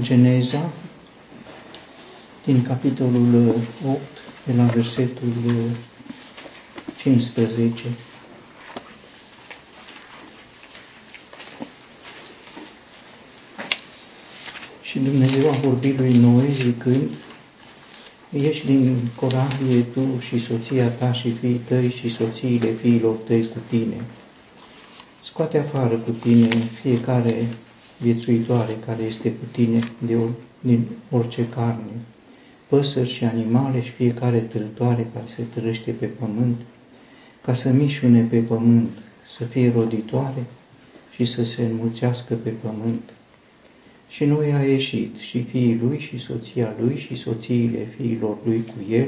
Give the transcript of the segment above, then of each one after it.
Geneza, din capitolul 8, de la versetul 15. Și Dumnezeu a vorbit lui Noe zicând, Ieși din corabie tu și soția ta și fiii tăi și soțiile fiilor tăi cu tine. Scoate afară cu tine fiecare viețuitoare care este cu tine de or, din orice carne, păsări și animale și fiecare târătoare care se târăște pe pământ, ca să mișune pe pământ, să fie roditoare și să se înmulțească pe pământ. Și noi a ieșit și fiii lui și soția lui și soțiile fiilor lui cu el,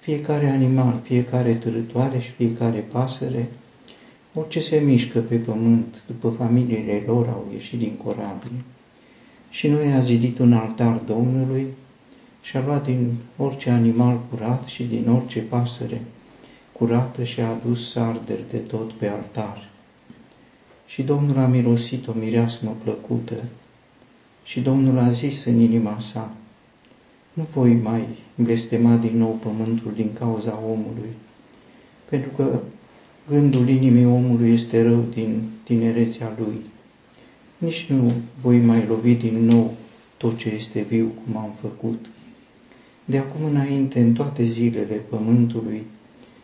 fiecare animal, fiecare târătoare și fiecare pasăre, Orice se mișcă pe pământ, după familiile lor, au ieșit din corabie. Și noi a zidit un altar Domnului și a luat din orice animal curat și din orice pasăre curată și a adus sarderi de tot pe altar. Și Domnul a mirosit o mireasmă plăcută și Domnul a zis în inima sa, nu voi mai blestema din nou pământul din cauza omului, pentru că Gândul inimii omului este rău din tinerețea lui. Nici nu voi mai lovi din nou tot ce este viu cum am făcut. De acum înainte, în toate zilele pământului,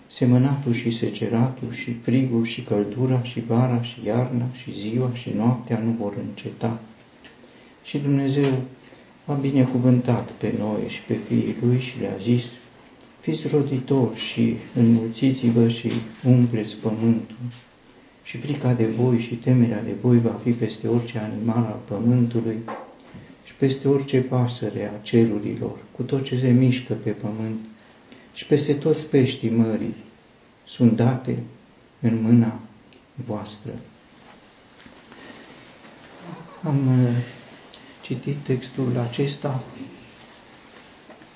semănatul și seceratul și frigul și căldura și vara și iarna și ziua și noaptea nu vor înceta. Și Dumnezeu a binecuvântat pe noi și pe fiii lui și le-a zis, Fiți roditori și înmulțiți-vă și umpleți pământul. Și frica de voi și temerea de voi va fi peste orice animal al pământului și peste orice pasăre a cerurilor, cu tot ce se mișcă pe pământ și peste toți peștii mării sunt date în mâna voastră. Am uh, citit textul acesta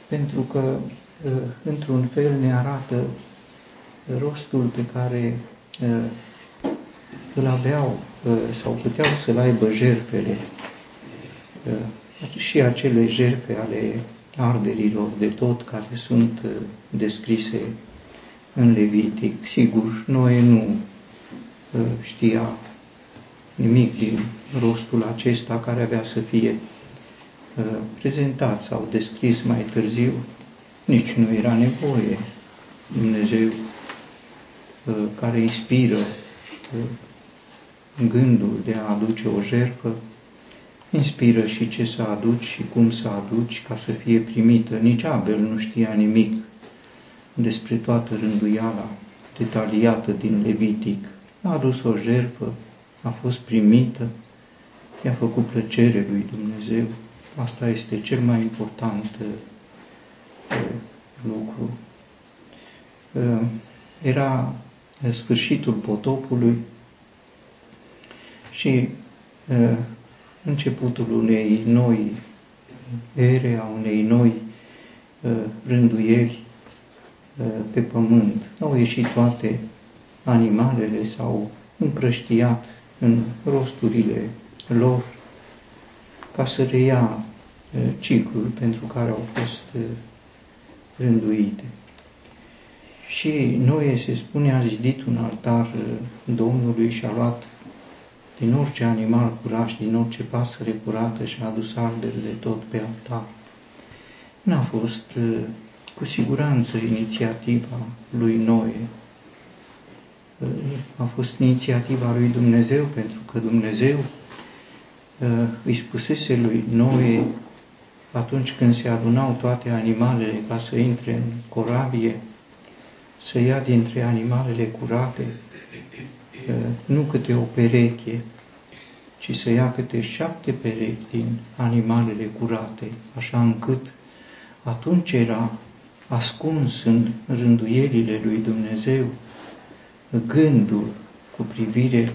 pentru că Uh, într-un fel ne arată rostul pe care uh, îl aveau uh, sau puteau să-l aibă jerfele și acele jerfe ale arderilor de tot care sunt descrise în Levitic. Sigur, Noe nu știa nimic din rostul acesta care avea să fie prezentat sau descris mai târziu nici nu era nevoie. Dumnezeu uh, care inspiră uh, gândul de a aduce o jerfă, inspiră și ce să aduci și cum să aduci ca să fie primită. Nici Abel nu știa nimic despre toată rânduiala detaliată din Levitic. A adus o jerfă, a fost primită, i-a făcut plăcere lui Dumnezeu. Asta este cel mai important uh, lucru. Era sfârșitul potopului și începutul unei noi ere, a unei noi rânduieli pe pământ. Au ieșit toate animalele, s-au împrăștiat în rosturile lor ca să reia ciclul pentru care au fost rânduite. Și Noe se spune a zidit un altar uh, Domnului și a luat din orice animal curat și din orice pasăre curată și a adus arderi de tot pe altar. N-a fost uh, cu siguranță inițiativa lui Noe. Uh, a fost inițiativa lui Dumnezeu, pentru că Dumnezeu îi spusese lui Noe atunci când se adunau toate animalele ca să intre în corabie, să ia dintre animalele curate uh, nu câte o pereche, ci să ia câte șapte perechi din animalele curate, așa încât atunci era ascuns în rânduielile lui Dumnezeu gândul cu privire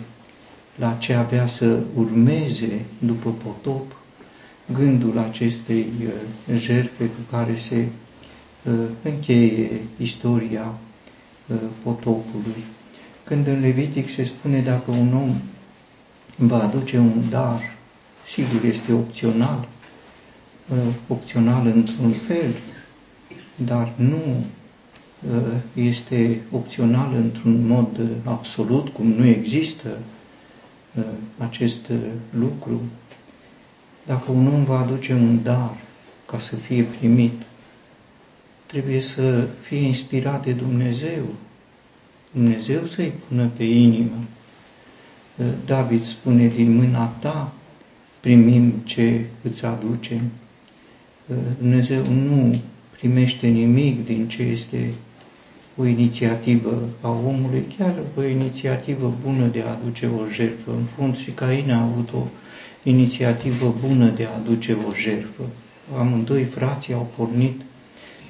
la ce avea să urmeze după potop, gândul acestei uh, jertfe cu care se uh, încheie istoria uh, potopului. Când în Levitic se spune dacă un om va aduce un dar sigur este opțional, uh, opțional într-un fel, dar nu uh, este opțional într-un mod absolut, cum nu există acest lucru. Dacă un om va aduce un dar ca să fie primit, trebuie să fie inspirat de Dumnezeu. Dumnezeu să-i pună pe inimă. David spune, din mâna ta primim ce îți aduce. Dumnezeu nu primește nimic din ce este o inițiativă a omului, chiar o inițiativă bună de a aduce o jertfă. În fond și Cain a avut o inițiativă bună de a aduce o jertfă. Amândoi frații au pornit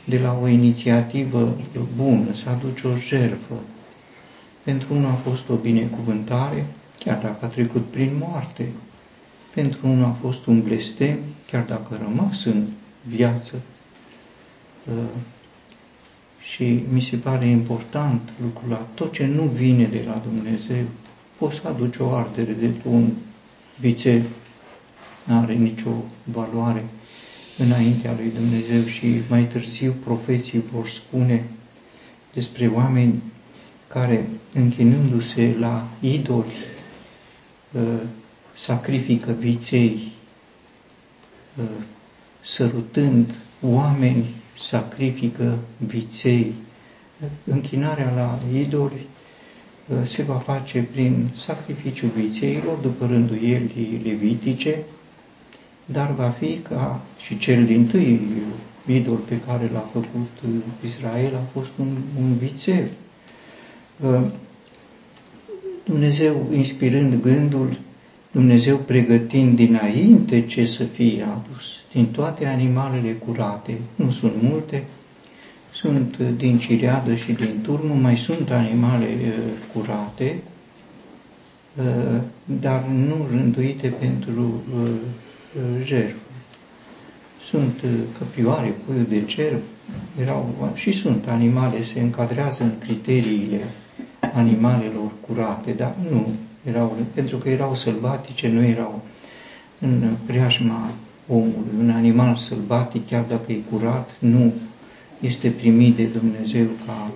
de la o inițiativă bună, să aduce o jertfă. Pentru unul a fost o binecuvântare, chiar dacă a trecut prin moarte. Pentru unul a fost un blestem, chiar dacă a rămas în viață. Uh, și mi se pare important lucrul la tot ce nu vine de la Dumnezeu, poți să aduci o ardere de un vițel, nu are nicio valoare înaintea lui Dumnezeu și mai târziu profeții vor spune despre oameni care, închinându-se la idoli, uh, sacrifică viței, uh, sărutând oameni, sacrifică viței. Închinarea la idoli uh, se va face prin sacrificiul vițeilor, după rânduielii levitice, dar va fi ca și cel din tâi idol pe care l-a făcut Israel a fost un, un vițel. Uh, Dumnezeu inspirând gândul, Dumnezeu pregătind dinainte ce să fie adus, din toate animalele curate, nu sunt multe, sunt din cireadă și din turmă, mai sunt animale uh, curate, uh, dar nu rânduite pentru jertfă. Sunt căprioare, puiul de cer, erau, și sunt animale, se încadrează în criteriile animalelor curate, dar nu erau, pentru că erau sălbatice, nu erau în preajma omului. Un animal sălbatic, chiar dacă e curat, nu este primit de Dumnezeu ca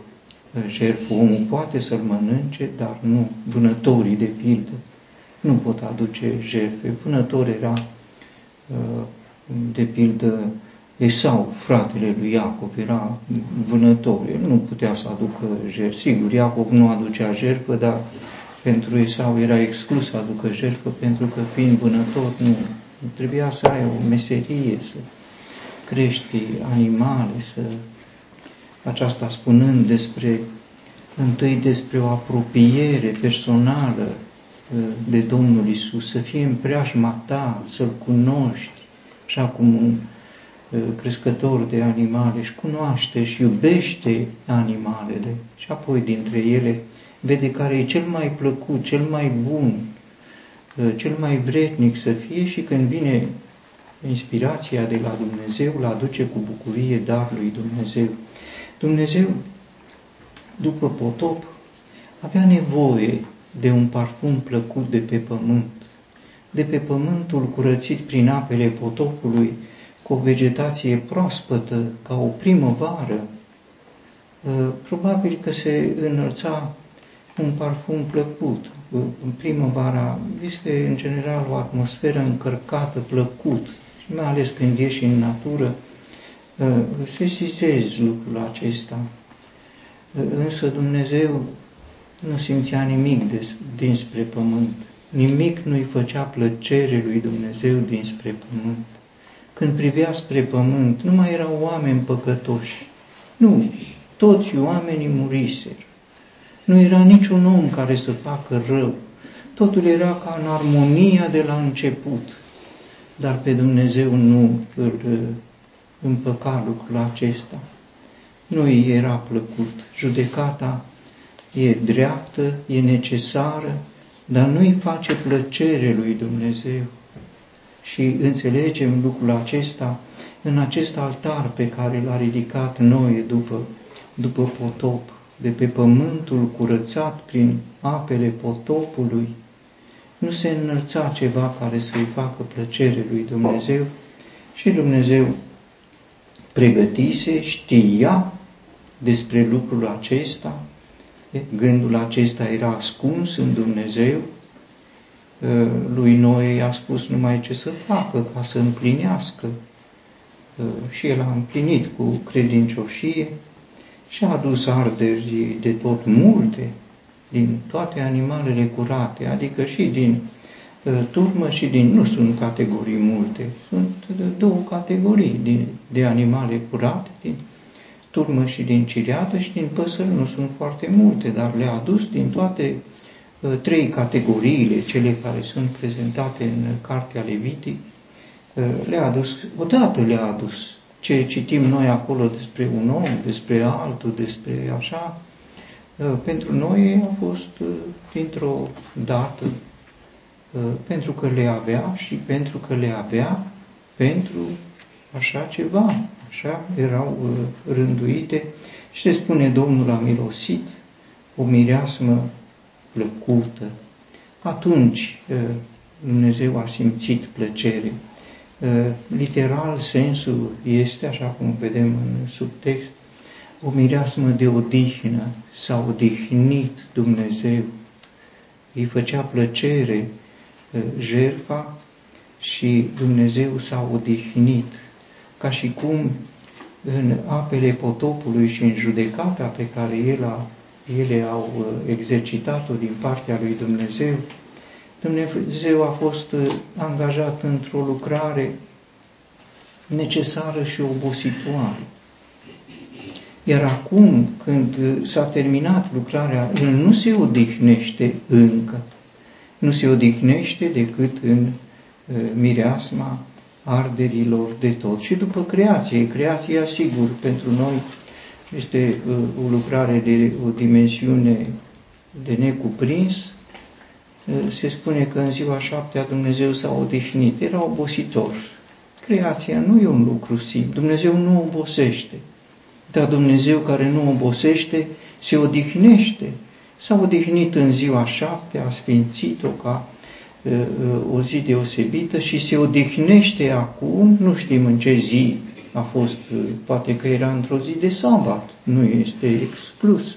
jertfă. Omul poate să-l mănânce, dar nu vânătorii, de pildă, nu pot aduce jertfe. Vânător era, de pildă, Esau, fratele lui Iacov, era vânător, el nu putea să aducă jertfă. Sigur, Iacov nu aducea jertfă, dar pentru Esau era exclus să aducă jertfă, pentru că fiind vânător, nu trebuia să ai o meserie, să crești animale, să... Aceasta spunând despre, întâi despre o apropiere personală uh, de Domnul Isus, să fie în preajma ta, să-L cunoști, așa cum un crescător de animale și cunoaște și iubește animalele și apoi dintre ele vede care e cel mai plăcut, cel mai bun, cel mai vrednic să fie și când vine inspirația de la Dumnezeu, îl aduce cu bucurie dar lui Dumnezeu. Dumnezeu, după potop, avea nevoie de un parfum plăcut de pe pământ, de pe pământul curățit prin apele potopului, cu o vegetație proaspătă, ca o primăvară, ă, probabil că se înălța un parfum plăcut. Ă, în primăvara este în general o atmosferă încărcată, plăcut, și mai ales când ieși în natură, ă, se sizezi lucrul acesta. Însă Dumnezeu nu simțea nimic des, dinspre pământ. Nimic nu-i făcea plăcere lui Dumnezeu dinspre pământ când privea spre pământ, nu mai erau oameni păcătoși. Nu, toți oamenii muriseră. Nu era niciun om care să facă rău. Totul era ca în armonia de la început. Dar pe Dumnezeu nu îl împăca lucrul acesta. Nu îi era plăcut. Judecata e dreaptă, e necesară, dar nu îi face plăcere lui Dumnezeu și înțelegem lucrul acesta în acest altar pe care l-a ridicat Noe după, după potop, de pe pământul curățat prin apele potopului. nu se înălța ceva care să-i facă plăcere lui Dumnezeu și Dumnezeu pregătise, știa despre lucrul acesta, gândul acesta era ascuns în Dumnezeu, ă, lui Noe a spus numai ce să facă ca să împlinească. Ă, și el a împlinit cu credincioșie și a adus arderi de tot multe din toate animalele curate, adică și din uh, turmă și din, nu sunt categorii multe, sunt două categorii din, de animale curate, din turmă și din ciriată și din păsări, nu sunt foarte multe, dar le-a adus din toate uh, trei categoriile, cele care sunt prezentate în Cartea Levitic, uh, le-a adus, odată le-a adus. Ce citim noi acolo despre un om, despre altul, despre așa, Uh, pentru noi a fost uh, dintr-o dată, uh, pentru că le avea și pentru că le avea pentru așa ceva, așa erau rânduite și se spune Domnul a mirosit o mireasmă plăcută. Atunci Dumnezeu a simțit plăcere. Literal sensul este, așa cum vedem în subtext, o mireasmă de odihnă, s-a odihnit Dumnezeu, îi făcea plăcere uh, jerfa și Dumnezeu s-a odihnit, ca și cum în apele potopului și în judecata pe care el a, ele au uh, exercitat-o din partea lui Dumnezeu, Dumnezeu a fost uh, angajat într-o lucrare necesară și obositoare. Iar acum, când s-a terminat lucrarea, el nu se odihnește încă. Nu se odihnește decât în uh, mireasma arderilor de tot. Și după creație, creația, sigur, pentru noi este uh, o lucrare de o dimensiune de necuprins. Uh, se spune că în ziua șaptea Dumnezeu s-a odihnit, era obositor. Creația nu e un lucru simplu, Dumnezeu nu obosește. Dar Dumnezeu care nu obosește, se odihnește. S-a odihnit în ziua șapte, a sfințit-o ca uh, o zi deosebită și se odihnește acum, nu știm în ce zi a fost, uh, poate că era într-o zi de sabat, nu este exclus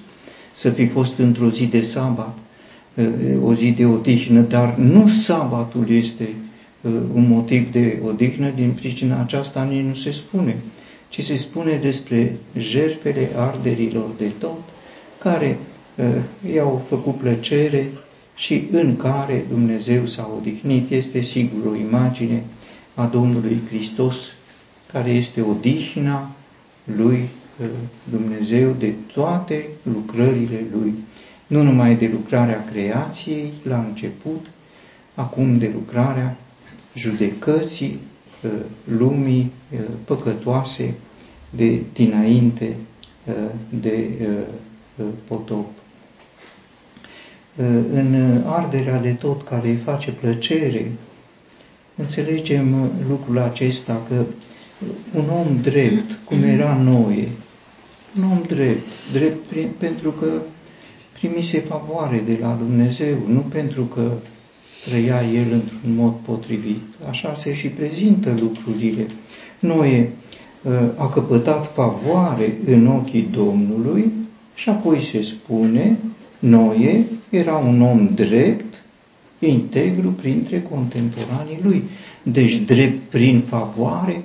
să fi fost într-o zi de sabat, uh, o zi de odihnă, dar nu sabatul este un motiv de odihnă, din pricina aceasta nici nu se spune ci se spune despre jertfele arderilor de tot, care uh, i-au făcut plăcere și în care Dumnezeu s-a odihnit. Este sigur o imagine a Domnului Hristos, care este odihna lui uh, Dumnezeu de toate lucrările lui, nu numai de lucrarea creației la început, acum de lucrarea judecății Uh, lumii uh, păcătoase de dinainte uh, de potop. În arderea de tot care îi face plăcere, înțelegem lucrul acesta că un om drept, cum era Noe, un om drept, drept prin, pentru că primise favoare de la Dumnezeu, nu pentru că trăia el într-un mod potrivit. Așa se și prezintă lucrurile. Noe uh, a căpătat favoare în ochii Domnului și apoi se spune, Noe era un om drept, integru printre contemporanii lui. Deci drept prin favoare,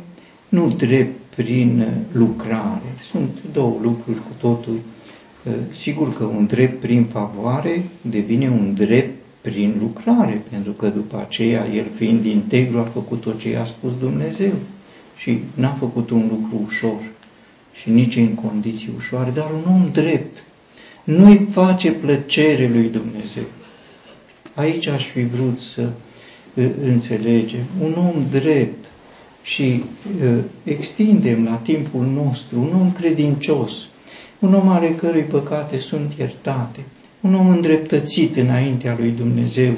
nu drept prin lucrare. Sunt două lucruri cu totul. Uh, sigur că un drept prin favoare devine un drept prin lucrare, pentru că după aceea el fiind integru a făcut tot ce i-a spus Dumnezeu și n-a făcut un lucru ușor și nici în condiții ușoare, dar un om drept nu-i face plăcere lui Dumnezeu. Aici aș fi vrut să înțelegem. Un om drept și uh, extindem la timpul nostru, un om credincios, un om ale cărui păcate sunt iertate, un om îndreptățit înaintea lui Dumnezeu,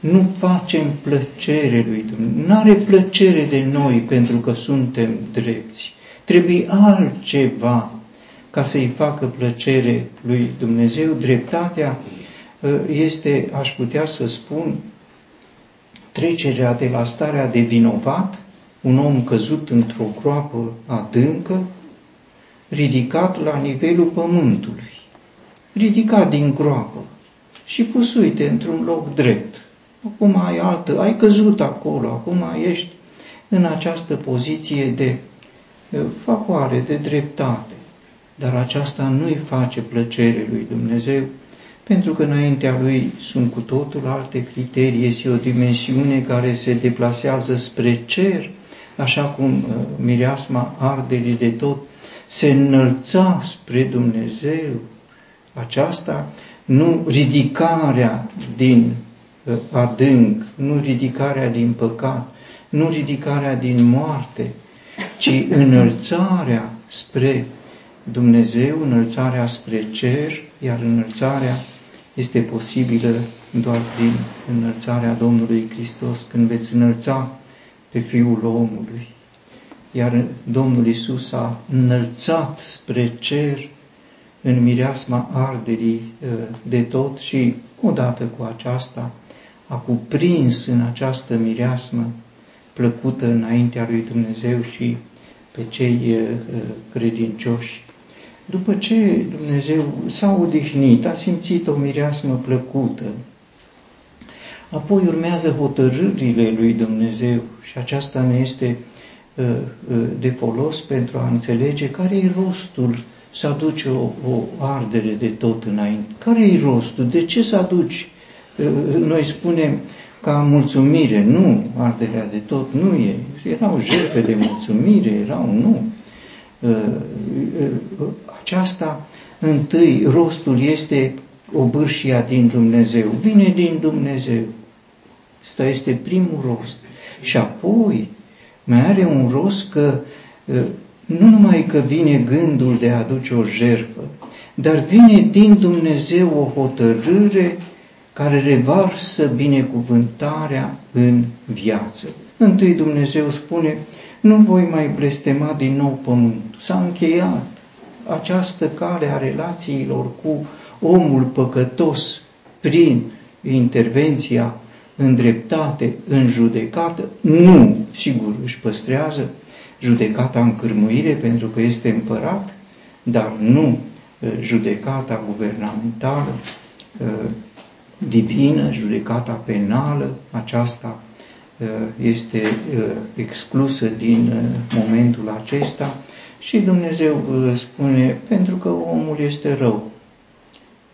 nu facem plăcere lui Dumnezeu, nu are plăcere de noi pentru că suntem drepți. Trebuie altceva ca să-i facă plăcere lui Dumnezeu. Dreptatea ă, este, aș putea să spun, trecerea de la starea de vinovat, un om căzut într-o groapă adâncă, ridicat la nivelul pământului, ridicat din groapă și pus, uite, într-un loc drept. Acum ai altă, ai căzut acolo, acum ești în această poziție de favoare, de dreptate. Dar aceasta nu-i face plăcere lui Dumnezeu, pentru că înaintea lui sunt cu totul alte criterii, este o dimensiune care se deplasează spre cer, așa cum uh, mireasma arderii de tot se înălța spre Dumnezeu. Aceasta nu ridicarea din uh, adânc, nu ridicarea din păcat, nu ridicarea din moarte, ci înălțarea spre Dumnezeu, înălțarea spre cer, iar înălțarea este posibilă doar prin înălțarea Domnului Hristos, când veți înălța pe Fiul omului. Iar Domnul Isus a înălțat spre cer în mireasma arderii ă, de tot și odată cu aceasta a cuprins în această mireasmă plăcută înaintea lui Dumnezeu și pe cei ă, ă, credincioși. După ce Dumnezeu s-a odihnit, a simțit o mireasmă plăcută, apoi urmează hotărârile lui Dumnezeu și aceasta ne este uh, uh, de folos pentru a înțelege care e rostul să aduce o, o ardere de tot înainte. Care e rostul? De ce să aduci? Uh, noi spunem ca mulțumire, nu, arderea de tot nu e. Erau jertfe de mulțumire, erau, nu. Aceasta, întâi, rostul este o bârșia din Dumnezeu, vine din Dumnezeu. Asta este primul rost. Și apoi mai are un rost că nu numai că vine gândul de a aduce o jertfă, dar vine din Dumnezeu o hotărâre care revarsă binecuvântarea în viață. Întâi Dumnezeu spune, nu voi mai blestema din nou pământul. S-a încheiat această cale a relațiilor cu omul păcătos prin intervenția în dreptate, în judecată, nu, sigur, își păstrează judecata în cârmuire pentru că este împărat, dar nu uh, judecata guvernamentală, uh, divină, judecata penală, aceasta uh, este exclusă din momentul acesta și Dumnezeu spune, pentru că omul este rău.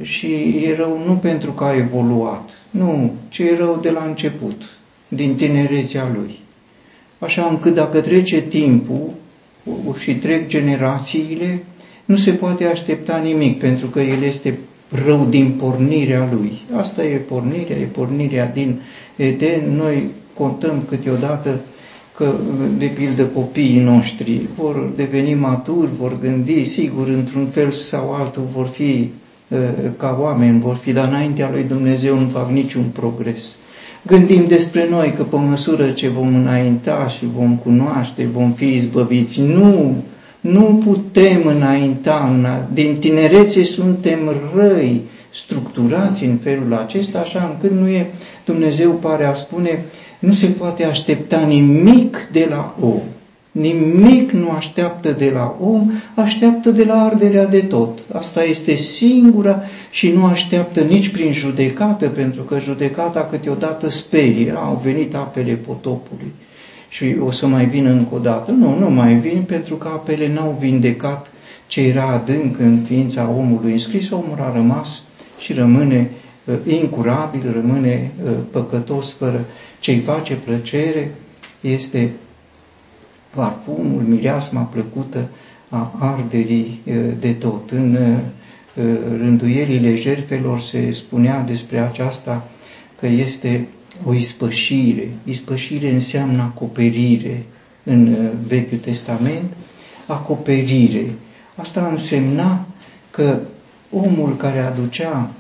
Și e rău nu pentru că a evoluat, nu, ci e rău de la început, din tinerețea lui. Așa încât dacă trece timpul și trec generațiile, nu se poate aștepta nimic, pentru că el este rău din pornirea lui. Asta e pornirea, e pornirea din Eden. Noi contăm câteodată că, de pildă, copiii noștri vor deveni maturi, vor gândi, sigur, într-un fel sau altul vor fi uh, ca oameni, vor fi, dar înaintea lui Dumnezeu nu fac niciun progres. Gândim despre noi că pe măsură ce vom înainta și vom cunoaște, vom fi izbăviți. Nu, nu putem înainta, din tinerețe suntem răi, structurați în felul acesta, așa încât nu e, Dumnezeu pare a spune, nu se poate aștepta nimic de la om. Nimic nu așteaptă de la om, așteaptă de la arderea de tot. Asta este singura și nu așteaptă nici prin judecată, pentru că judecata câteodată sperie. Au venit apele potopului și o să mai vină încă o dată. Nu, nu mai vin pentru că apele n-au vindecat ce era adânc în ființa omului înscris. Omul a rămas și rămâne uh, incurabil, rămâne uh, păcătos fără ce-i face plăcere este parfumul, mireasma plăcută a arderii de tot. În rânduielile jertfelor se spunea despre aceasta că este o ispășire. Ispășire înseamnă acoperire în Vechiul Testament, acoperire. Asta însemna că omul care aducea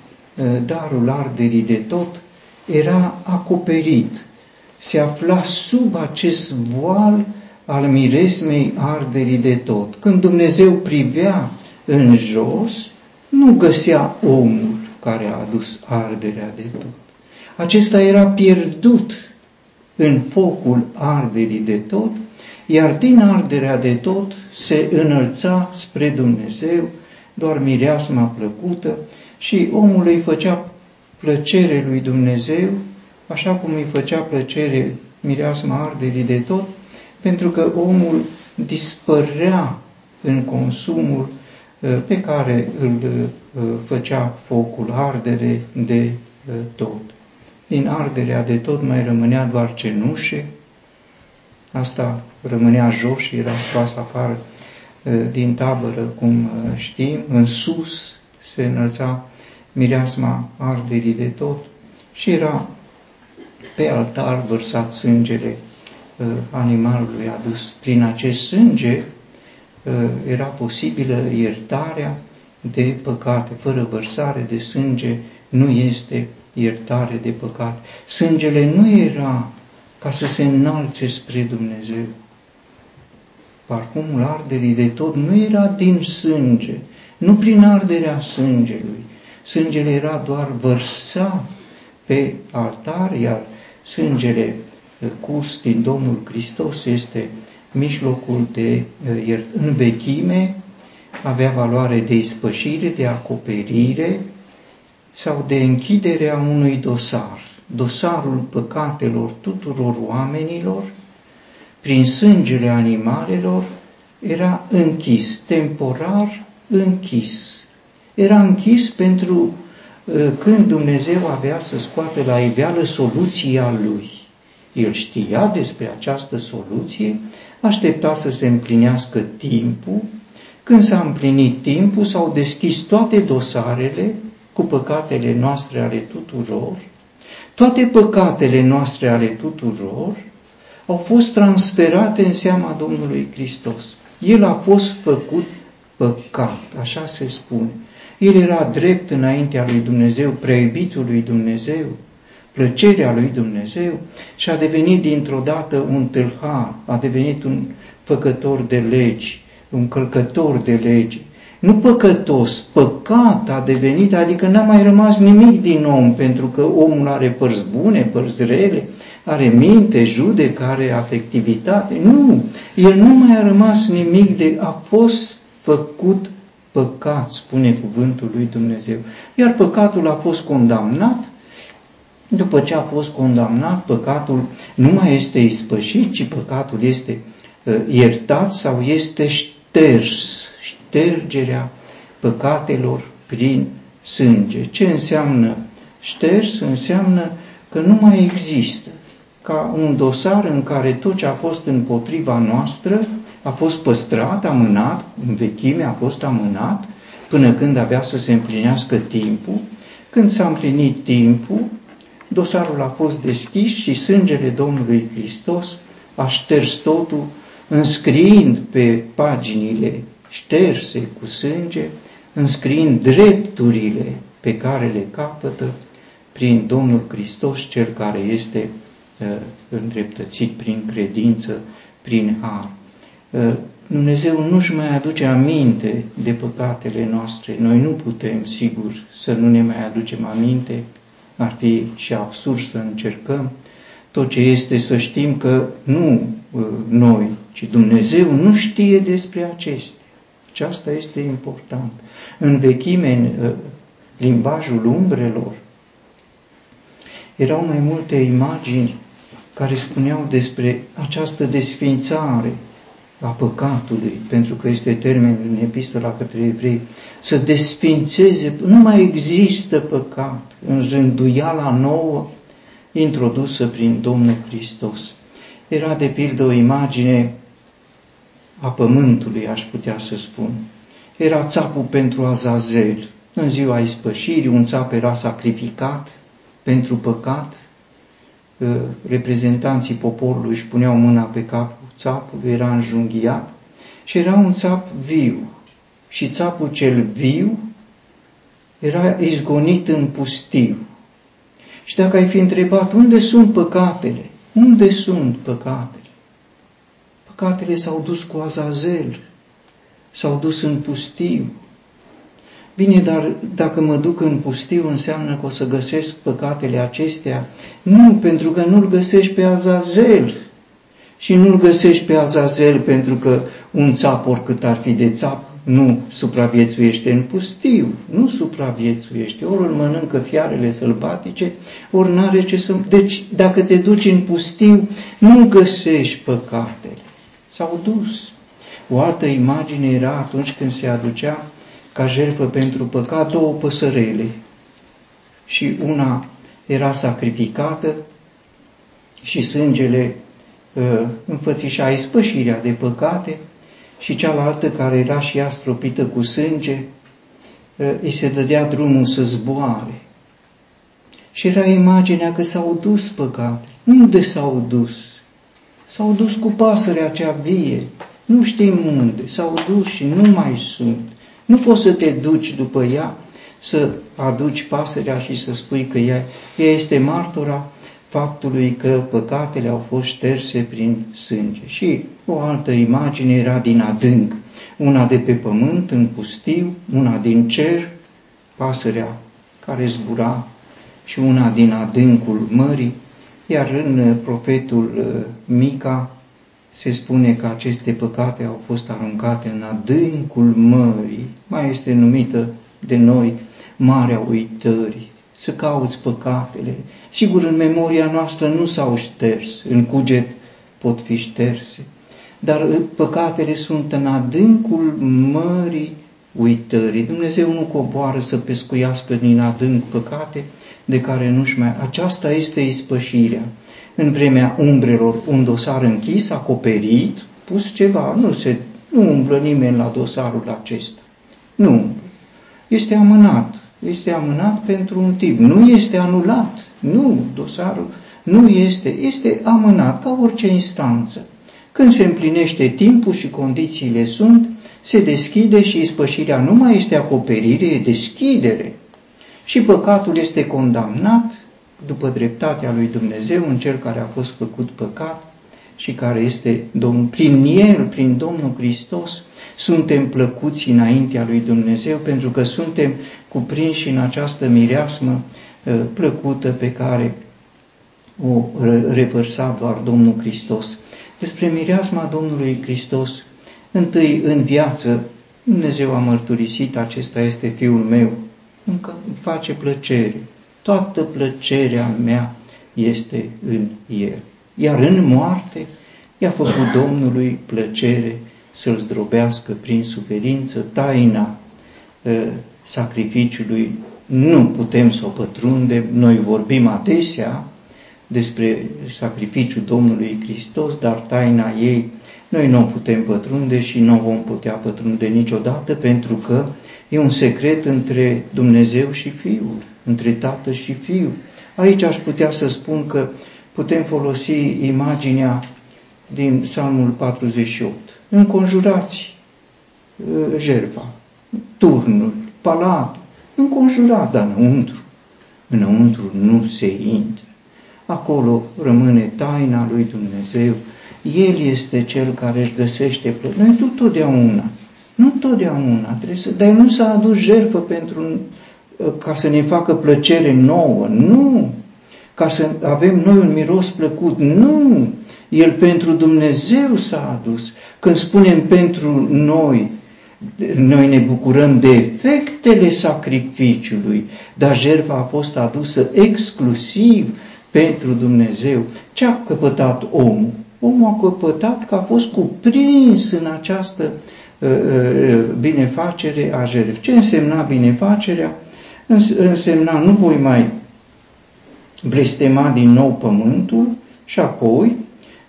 darul arderii de tot era acoperit, se afla sub acest voal al miresmei arderii de tot. Când Dumnezeu privea în jos, nu găsea omul care a adus arderea de tot. Acesta era pierdut în focul arderii de tot, iar din arderea de tot se înălța spre Dumnezeu doar mireasma plăcută și omul îi făcea plăcere lui Dumnezeu, așa cum îi făcea plăcere mireasma arderii de tot, pentru că omul dispărea în consumul uh, pe care îl uh, făcea focul, ardere de uh, tot. Din arderea de tot mai rămânea doar cenușe, asta rămânea jos și era scoasă afară din tabără, cum știm, în sus se înălța mireasma arderii de tot și era pe altar vărsat sângele uh, animalului adus. Prin acest sânge uh, era posibilă iertarea de păcate. Fără vărsare de sânge nu este iertare de păcat. Sângele nu era ca să se înalțe spre Dumnezeu. Parfumul arderii de tot nu era din sânge, nu prin arderea sângelui. Sângele era doar vărsat pe altar, iar sângele uh, curs din Domnul Hristos este mijlocul de uh, în vechime, avea valoare de ispășire, de acoperire sau de închidere a unui dosar. Dosarul păcatelor tuturor oamenilor, prin sângele animalelor, era închis, temporar închis. Era închis pentru Uh, când Dumnezeu avea să scoate la iveală soluția lui. El știa despre această soluție, aștepta să se împlinească timpul. Când s-a împlinit timpul, s-au deschis toate dosarele cu păcatele noastre ale tuturor. Toate păcatele noastre ale tuturor au fost transferate în seama Domnului Hristos. El a fost făcut păcat, așa se spune. El era drept înaintea lui Dumnezeu, preiubitul lui Dumnezeu, plăcerea lui Dumnezeu și a devenit dintr-o dată un tâlhar, a devenit un făcător de legi, un călcător de legi. Nu păcătos, păcat a devenit, adică n-a mai rămas nimic din om, pentru că omul are părți bune, părți rele, are minte, judecă, are afectivitate. Nu, el nu mai a rămas nimic de, a fost făcut păcat, spune cuvântul lui Dumnezeu. Iar păcatul a fost condamnat, după ce a fost condamnat, păcatul nu mai este ispășit, ci păcatul este uh, iertat sau este șters, ștergerea păcatelor prin sânge. Ce înseamnă șters? Înseamnă că nu mai există ca un dosar în care tot ce a fost împotriva noastră a fost păstrat, amânat, în vechime a fost amânat, până când avea să se împlinească timpul. Când s-a împlinit timpul, dosarul a fost deschis și sângele Domnului Hristos a șters totul, înscriind pe paginile șterse cu sânge, înscriind drepturile pe care le capătă prin Domnul Hristos, Cel care este uh, îndreptățit prin credință, prin har. Uh, Dumnezeu nu-și mai aduce aminte de păcatele noastre. Noi nu putem, sigur, să nu ne mai aducem aminte. Ar fi și absurd să încercăm. Tot ce este să știm că nu uh, noi, ci Dumnezeu nu știe despre acestea. Și asta este important. În vechime, în uh, limbajul umbrelor, erau mai multe imagini care spuneau despre această desfințare a păcatului, pentru că este termen în epistola către evrei, să desfințeze, nu mai există păcat în rânduiala nouă introdusă prin Domnul Hristos. Era de pildă o imagine a pământului, aș putea să spun. Era țapul pentru Azazel. În ziua ispășirii, un țap era sacrificat pentru păcat, reprezentanții poporului își puneau mâna pe capul țapului, era înjunghiat și era un țap viu. Și țapul cel viu era izgonit în pustiu. Și dacă ai fi întrebat unde sunt păcatele, unde sunt păcatele? Păcatele s-au dus cu Azazel, s-au dus în pustiu. Bine, dar dacă mă duc în pustiu, înseamnă că o să găsesc păcatele acestea? Nu, pentru că nu-l găsești pe Azazel. Și nu-l găsești pe Azazel pentru că un țap, oricât ar fi de țap, nu supraviețuiește în pustiu, nu supraviețuiește, ori îl mănâncă fiarele sălbatice, ori n-are ce să... Deci, dacă te duci în pustiu, nu găsești păcatele. S-au dus. O altă imagine era atunci când se aducea ca jertfă pentru păcat două păsărele și una era sacrificată și sângele uh, înfățișa ispășirea de păcate și cealaltă care era și ea stropită cu sânge, uh, îi se dădea drumul să zboare. Și era imaginea că s-au dus păcate. Unde s-au dus? S-au dus cu pasărea cea vie. Nu știm unde. S-au dus și nu mai sunt. Nu poți să te duci după ea, să aduci pasărea și să spui că ea, ea este martora faptului că păcatele au fost șterse prin sânge. Și o altă imagine era din adânc, una de pe pământ, în pustiu, una din cer, pasărea care zbura și una din adâncul mării, iar în profetul uh, Mica se spune că aceste păcate au fost aruncate în adâncul mării, mai este numită de noi Marea Uitării, să cauți păcatele. Sigur, în memoria noastră nu s-au șters, în cuget pot fi șterse, dar păcatele sunt în adâncul mării uitării. Dumnezeu nu coboară să pescuiască din adânc păcate de care nu-și mai... Aceasta este ispășirea în vremea umbrelor un dosar închis, acoperit, pus ceva, nu se nu umblă nimeni la dosarul acesta. Nu. Este amânat. Este amânat pentru un timp. Nu este anulat. Nu. Dosarul nu este. Este amânat ca orice instanță. Când se împlinește timpul și condițiile sunt, se deschide și ispășirea nu mai este acoperire, e deschidere. Și păcatul este condamnat după dreptatea lui Dumnezeu în cel care a fost făcut păcat și care este Domn, prin El, prin Domnul Hristos, suntem plăcuți înaintea lui Dumnezeu pentru că suntem cuprinși în această mireasmă uh, plăcută pe care o revărsa doar Domnul Hristos. Despre mireasma Domnului Hristos, întâi în viață, Dumnezeu a mărturisit, acesta este Fiul meu, încă îmi face plăcere, toată plăcerea mea este în El. Iar în moarte i-a făcut Domnului plăcere să-L zdrobească prin suferință taina uh, sacrificiului. Nu putem să o pătrundem, noi vorbim adesea despre sacrificiul Domnului Hristos, dar taina ei noi nu o putem pătrunde și nu o vom putea pătrunde niciodată pentru că e un secret între Dumnezeu și Fiul între tată și fiu. Aici aș putea să spun că putem folosi imaginea din Psalmul 48. Înconjurați uh, jerva, turnul, palatul, înconjurat, dar înăuntru. Înăuntru nu se intră. Acolo rămâne taina lui Dumnezeu. El este cel care își găsește plăcere. Noi nu totdeauna, nu totdeauna trebuie să, dar nu s-a adus jertfă pentru ca să ne facă plăcere nouă, nu, ca să avem noi un miros plăcut, nu, El pentru Dumnezeu s-a adus. Când spunem pentru noi, noi ne bucurăm de efectele sacrificiului, dar jertfa a fost adusă exclusiv pentru Dumnezeu. Ce a căpătat omul? Omul a căpătat că a fost cuprins în această uh, uh, binefacere a jertfei. Ce însemna binefacerea? însemna nu voi mai blestema din nou pământul și apoi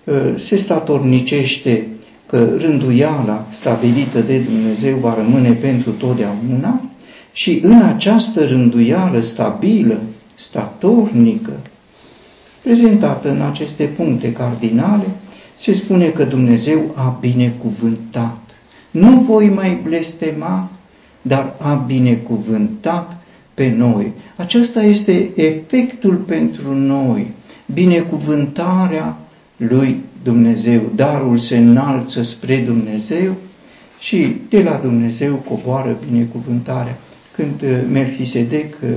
ă, se statornicește că rânduiala stabilită de Dumnezeu va rămâne pentru totdeauna și în această rânduială stabilă, statornică, prezentată în aceste puncte cardinale, se spune că Dumnezeu a binecuvântat. Nu voi mai blestema, dar a binecuvântat pe noi. Acesta este efectul pentru noi, binecuvântarea lui Dumnezeu. Darul se înalță spre Dumnezeu și de la Dumnezeu coboară binecuvântarea. când uh, Melchisedec, uh,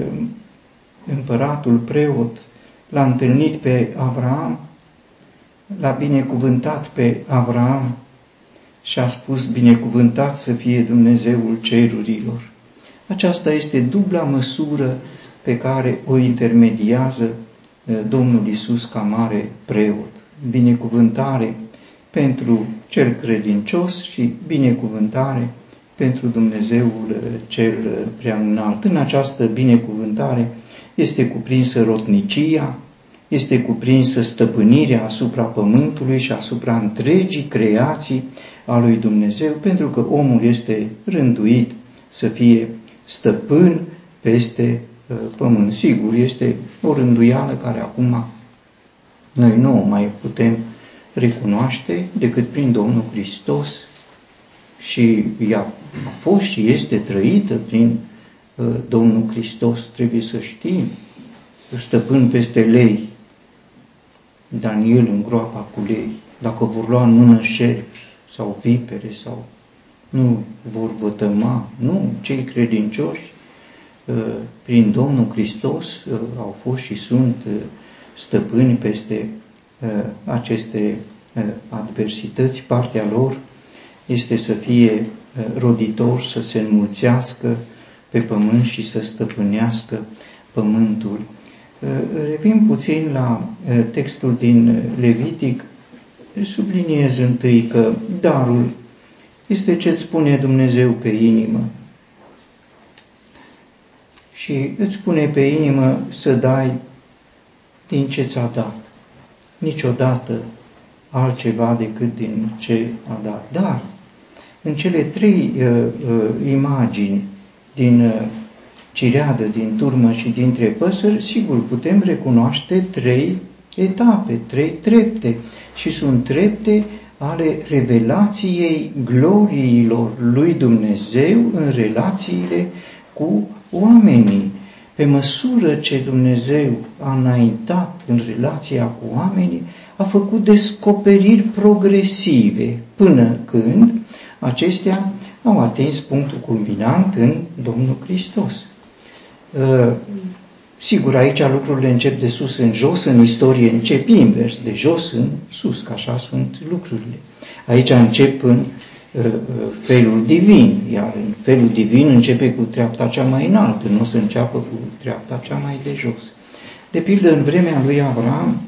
împăratul preot, l-a întâlnit pe Avraam, l-a binecuvântat pe Avraam și a spus, binecuvântat să fie Dumnezeul cerurilor. Aceasta este dubla măsură pe care o intermediază Domnul Isus ca mare preot. Binecuvântare pentru cel credincios și binecuvântare pentru Dumnezeul cel prea înalt. În această binecuvântare este cuprinsă rotnicia, este cuprinsă stăpânirea asupra pământului și asupra întregii creații a lui Dumnezeu, pentru că omul este rânduit să fie stăpân peste uh, pământ. Sigur, este o rânduială care acum noi nu o mai putem recunoaște decât prin Domnul Hristos și ea a fost și este trăită prin uh, Domnul Hristos, trebuie să știm, stăpân peste lei, Daniel în groapa cu lei, dacă vor lua în mână șerpi sau vipere sau nu vor vătăma, nu, cei credincioși uh, prin Domnul Hristos uh, au fost și sunt uh, stăpâni peste aceste adversități, partea lor este să fie roditor, să se înmulțească pe pământ și să stăpânească pământul. Revin puțin la textul din Levitic, subliniez întâi că darul este ce îți spune Dumnezeu pe inimă. Și îți spune pe inimă să dai din ce ți-a dat. Niciodată altceva decât din ce a dat. Dar în cele trei uh, uh, imagini din uh, cireadă, din turmă și dintre păsări, sigur, putem recunoaște trei etape, trei trepte. Și sunt trepte ale revelației gloriilor lui Dumnezeu în relațiile cu oamenii. Pe măsură ce Dumnezeu a înaintat în relația cu oamenii, a făcut descoperiri progresive până când acestea au atins punctul culminant în Domnul Hristos. Uh, sigur, aici lucrurile încep de sus în jos, în istorie încep invers, de jos în sus, că așa sunt lucrurile. Aici încep în uh, uh, felul divin, iar în felul divin începe cu treapta cea mai înaltă, nu o să înceapă cu treapta cea mai de jos. De pildă, în vremea lui Abraham,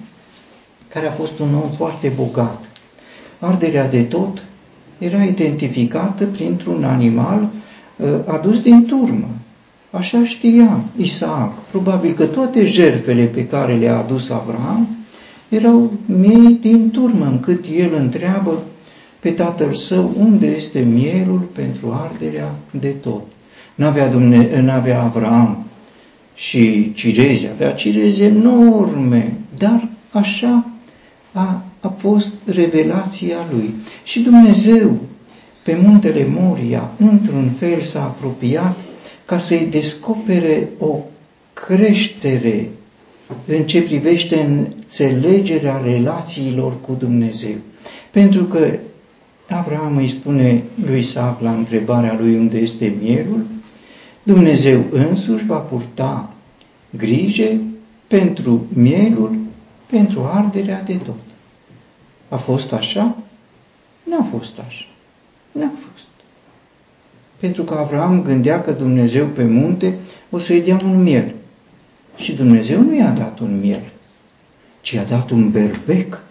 care a fost un om foarte bogat, arderea de tot era identificată printr-un animal uh, adus din turmă. Așa știa Isaac. Probabil că toate jertfele pe care le-a adus Abraham erau miei din turmă, încât el întreabă pe tatăl său unde este mielul pentru arderea de tot. N-avea, Dumne- n-avea Avram și cireze, avea cireze enorme, dar așa a, a fost revelația lui. Și Dumnezeu, pe muntele Moria, într-un fel s-a apropiat ca să-i descopere o creștere în ce privește înțelegerea relațiilor cu Dumnezeu. Pentru că Abraham îi spune lui Isaac la întrebarea lui unde este mielul, Dumnezeu însuși va purta grijă pentru mielul, pentru arderea de tot. A fost așa? N-a fost așa. N-a fost. Pentru că Avram gândea că Dumnezeu pe munte o să-i dea un miel. Și Dumnezeu nu i-a dat un miel, ci i-a dat un berbec,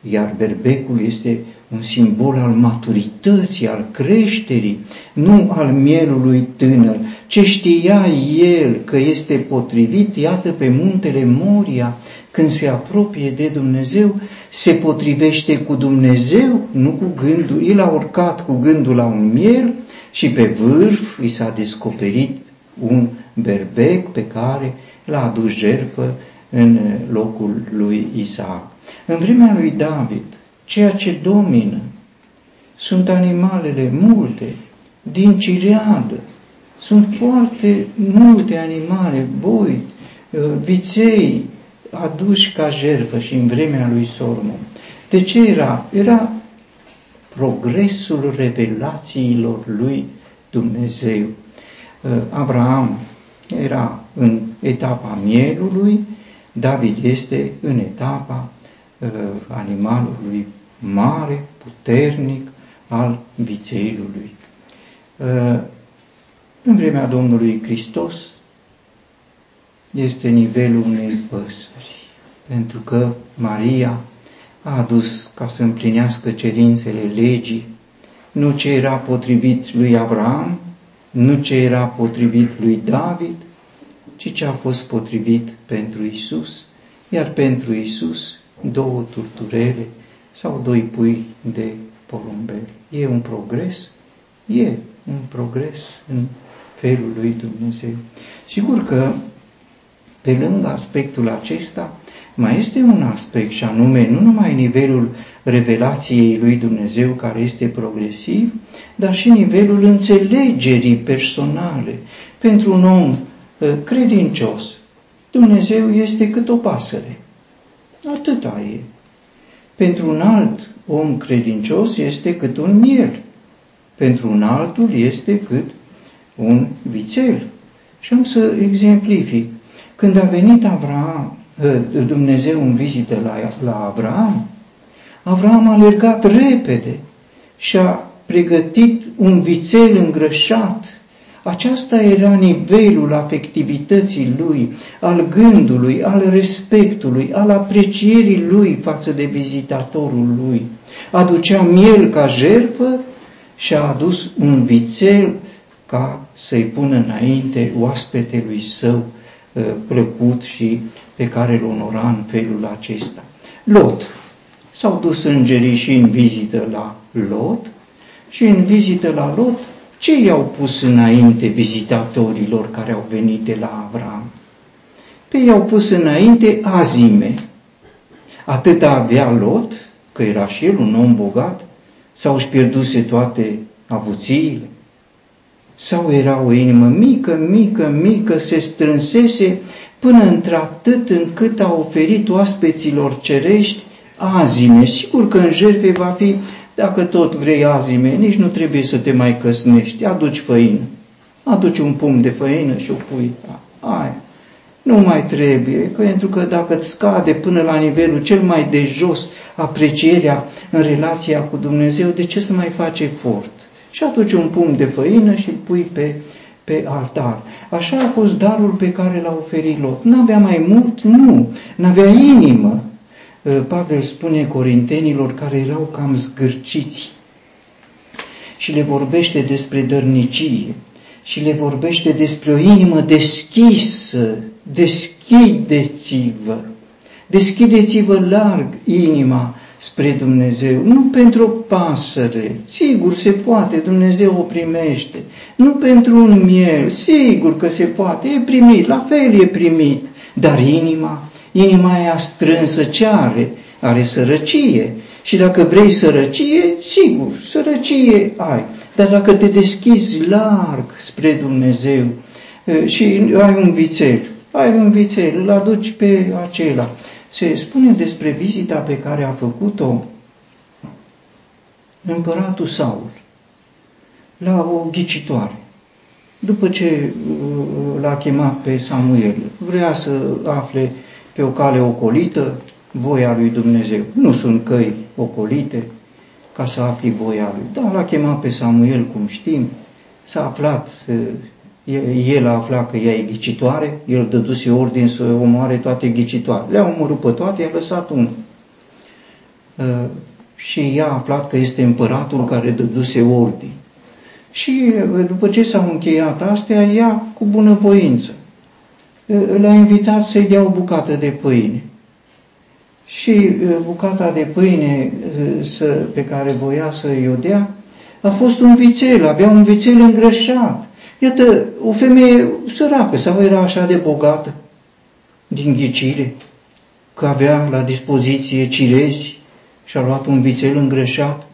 iar berbecul este un simbol al maturității, al creșterii, nu al mielului tânăr. Ce știa el că este potrivit, iată pe muntele Moria, când se apropie de Dumnezeu, se potrivește cu Dumnezeu, nu cu gândul. El a urcat cu gândul la un miel și pe vârf i s-a descoperit un berbec pe care l-a adus jertfă în locul lui Isaac. În vremea lui David, ceea ce domină sunt animalele multe, din cireadă. Sunt foarte multe animale, boi, uh, viței, aduși ca jertfă și în vremea lui Solomon. De ce era? Era progresul revelațiilor lui Dumnezeu. Abraham era în etapa mielului, David este în etapa animalului mare, puternic, al vițeilului. În vremea Domnului Hristos este nivelul unei păsări, pentru că Maria a adus ca să împlinească cerințele legii, nu ce era potrivit lui Abraham, nu ce era potrivit lui David, ci ce a fost potrivit pentru Isus, iar pentru Isus două turturele sau doi pui de porumbel. E un progres? E un progres în felul lui Dumnezeu. Sigur că, pe lângă aspectul acesta, mai este un aspect și anume nu numai nivelul revelației lui Dumnezeu care este progresiv, dar și nivelul înțelegerii personale. Pentru un om uh, credincios, Dumnezeu este cât o pasăre. Atâta e. Pentru un alt om credincios este cât un miel. Pentru un altul este cât un vițel. Și am să exemplific. Când a venit Avraam, ă, Dumnezeu în vizită la, la Avraam, Avraam a alergat repede și a pregătit un vițel îngrășat. Aceasta era nivelul afectivității lui, al gândului, al respectului, al aprecierii lui față de vizitatorul lui. Aducea miel ca jertfă și a adus un vițel ca să-i pună înainte oaspetelui său uh, plăcut și pe care îl onora în felul acesta. Lot. S-au dus îngerii și în vizită la Lot și în vizită la Lot ce i-au pus înainte vizitatorilor care au venit de la Avram? Pe i-au pus înainte azime. Atât avea Lot, că era și el un om bogat, sau își pierduse toate avuțiile, sau era o inimă mică, mică, mică, se strânsese până într-atât încât a oferit oaspeților cerești azime. Sigur că în jertfe va fi, dacă tot vrei azime, nici nu trebuie să te mai căsnești, aduci făină. Aduci un pumn de făină și o pui. Ai, nu mai trebuie, pentru că dacă îți scade până la nivelul cel mai de jos aprecierea în relația cu Dumnezeu, de ce să mai faci efort? și atunci un pumn de făină și îl pui pe, pe altar. Așa a fost darul pe care l-a oferit Lot. N-avea mai mult? Nu. N-avea inimă. Ă, Pavel spune corintenilor care erau cam zgârciți și le vorbește despre dărnicie și le vorbește despre o inimă deschisă, deschideți-vă, deschideți-vă larg inima spre Dumnezeu, nu pentru o pasăre, sigur se poate, Dumnezeu o primește, nu pentru un miel, sigur că se poate, e primit, la fel e primit, dar inima, inima aia strânsă ce are? Are sărăcie. Și dacă vrei sărăcie, sigur, sărăcie ai. Dar dacă te deschizi larg spre Dumnezeu și ai un vițel, ai un vițel, îl aduci pe acela se spune despre vizita pe care a făcut-o împăratul Saul la o ghicitoare. După ce uh, l-a chemat pe Samuel, vrea să afle pe o cale ocolită voia lui Dumnezeu. Nu sunt căi ocolite ca să afli voia lui. Dar l-a chemat pe Samuel, cum știm, s-a aflat uh, el a aflat că ea e ghicitoare, el dăduse ordin să omoare toate ghicitoare. Le-a omorât pe toate, i-a lăsat unul. Uh, și ea a aflat că este împăratul care dăduse ordin. Și uh, după ce s-au încheiat astea, ea cu bunăvoință uh, l-a invitat să-i dea o bucată de pâine. Și bucata de pâine pe care voia să-i o dea a fost un vițel, avea un vițel îngrășat. Iată, o femeie săracă sau era așa de bogată din ghicire, că avea la dispoziție cirezi și a luat un vițel îngrășat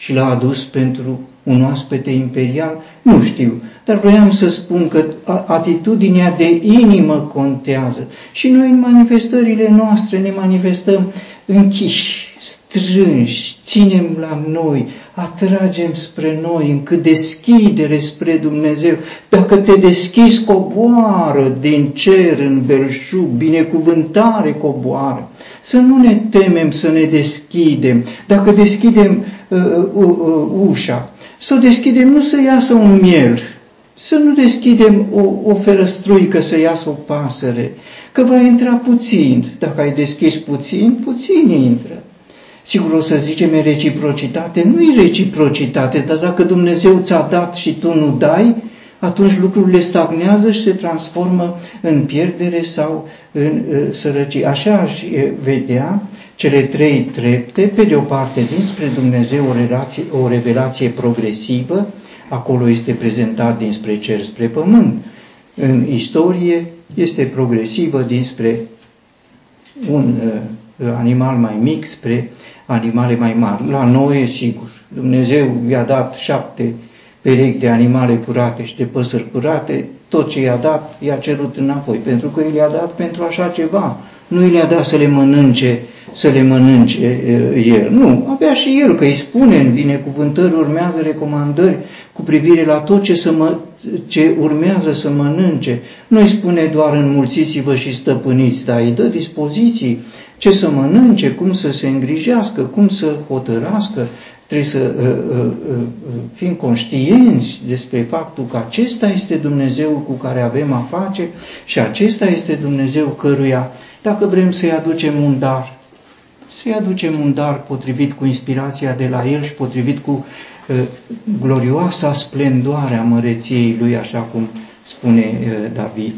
și l-a adus pentru un oaspete imperial? Nu știu, dar vreau să spun că atitudinea de inimă contează. Și noi în manifestările noastre ne manifestăm închiși, strânși, ținem la noi, atragem spre noi, încât deschidere spre Dumnezeu. Dacă te deschizi, coboară din cer în belșug, binecuvântare coboară. Să nu ne temem să ne deschidem. Dacă deschidem uh, uh, uh, ușa, să o deschidem nu să iasă un miel, să nu deschidem o, o ferăstruică să iasă o pasăre, că va intra puțin. Dacă ai deschis puțin, puțin intră. Sigur o să zicem e reciprocitate. Nu e reciprocitate, dar dacă Dumnezeu ți-a dat și tu nu dai, atunci lucrurile stagnează și se transformă în pierdere sau în uh, sărăcie. Așa aș vedea cele trei trepte, pe de o parte dinspre Dumnezeu o, relație, o revelație progresivă, acolo este prezentat dinspre cer spre pământ. În istorie este progresivă dinspre un uh, animal mai mic spre animale mai mari. La noi, sigur, Dumnezeu i-a dat șapte perechi de animale curate și de păsări curate, tot ce i-a dat, i-a cerut înapoi, pentru că el i-a dat pentru așa ceva. Nu i-a dat să le mănânce, să le mănânce el. Nu, avea și el, că îi spune în binecuvântări, urmează recomandări cu privire la tot ce, să mă, ce urmează să mănânce. Nu îi spune doar înmulțiți-vă și stăpâniți, dar îi dă dispoziții ce să mănânce, cum să se îngrijească, cum să hotărască, trebuie să uh, uh, uh, fim conștienți despre faptul că acesta este Dumnezeu cu care avem a face și acesta este Dumnezeu căruia, dacă vrem să-i aducem un dar, să-i aducem un dar potrivit cu inspirația de la El și potrivit cu uh, glorioasa splendoare a măreției Lui, așa cum spune uh, David.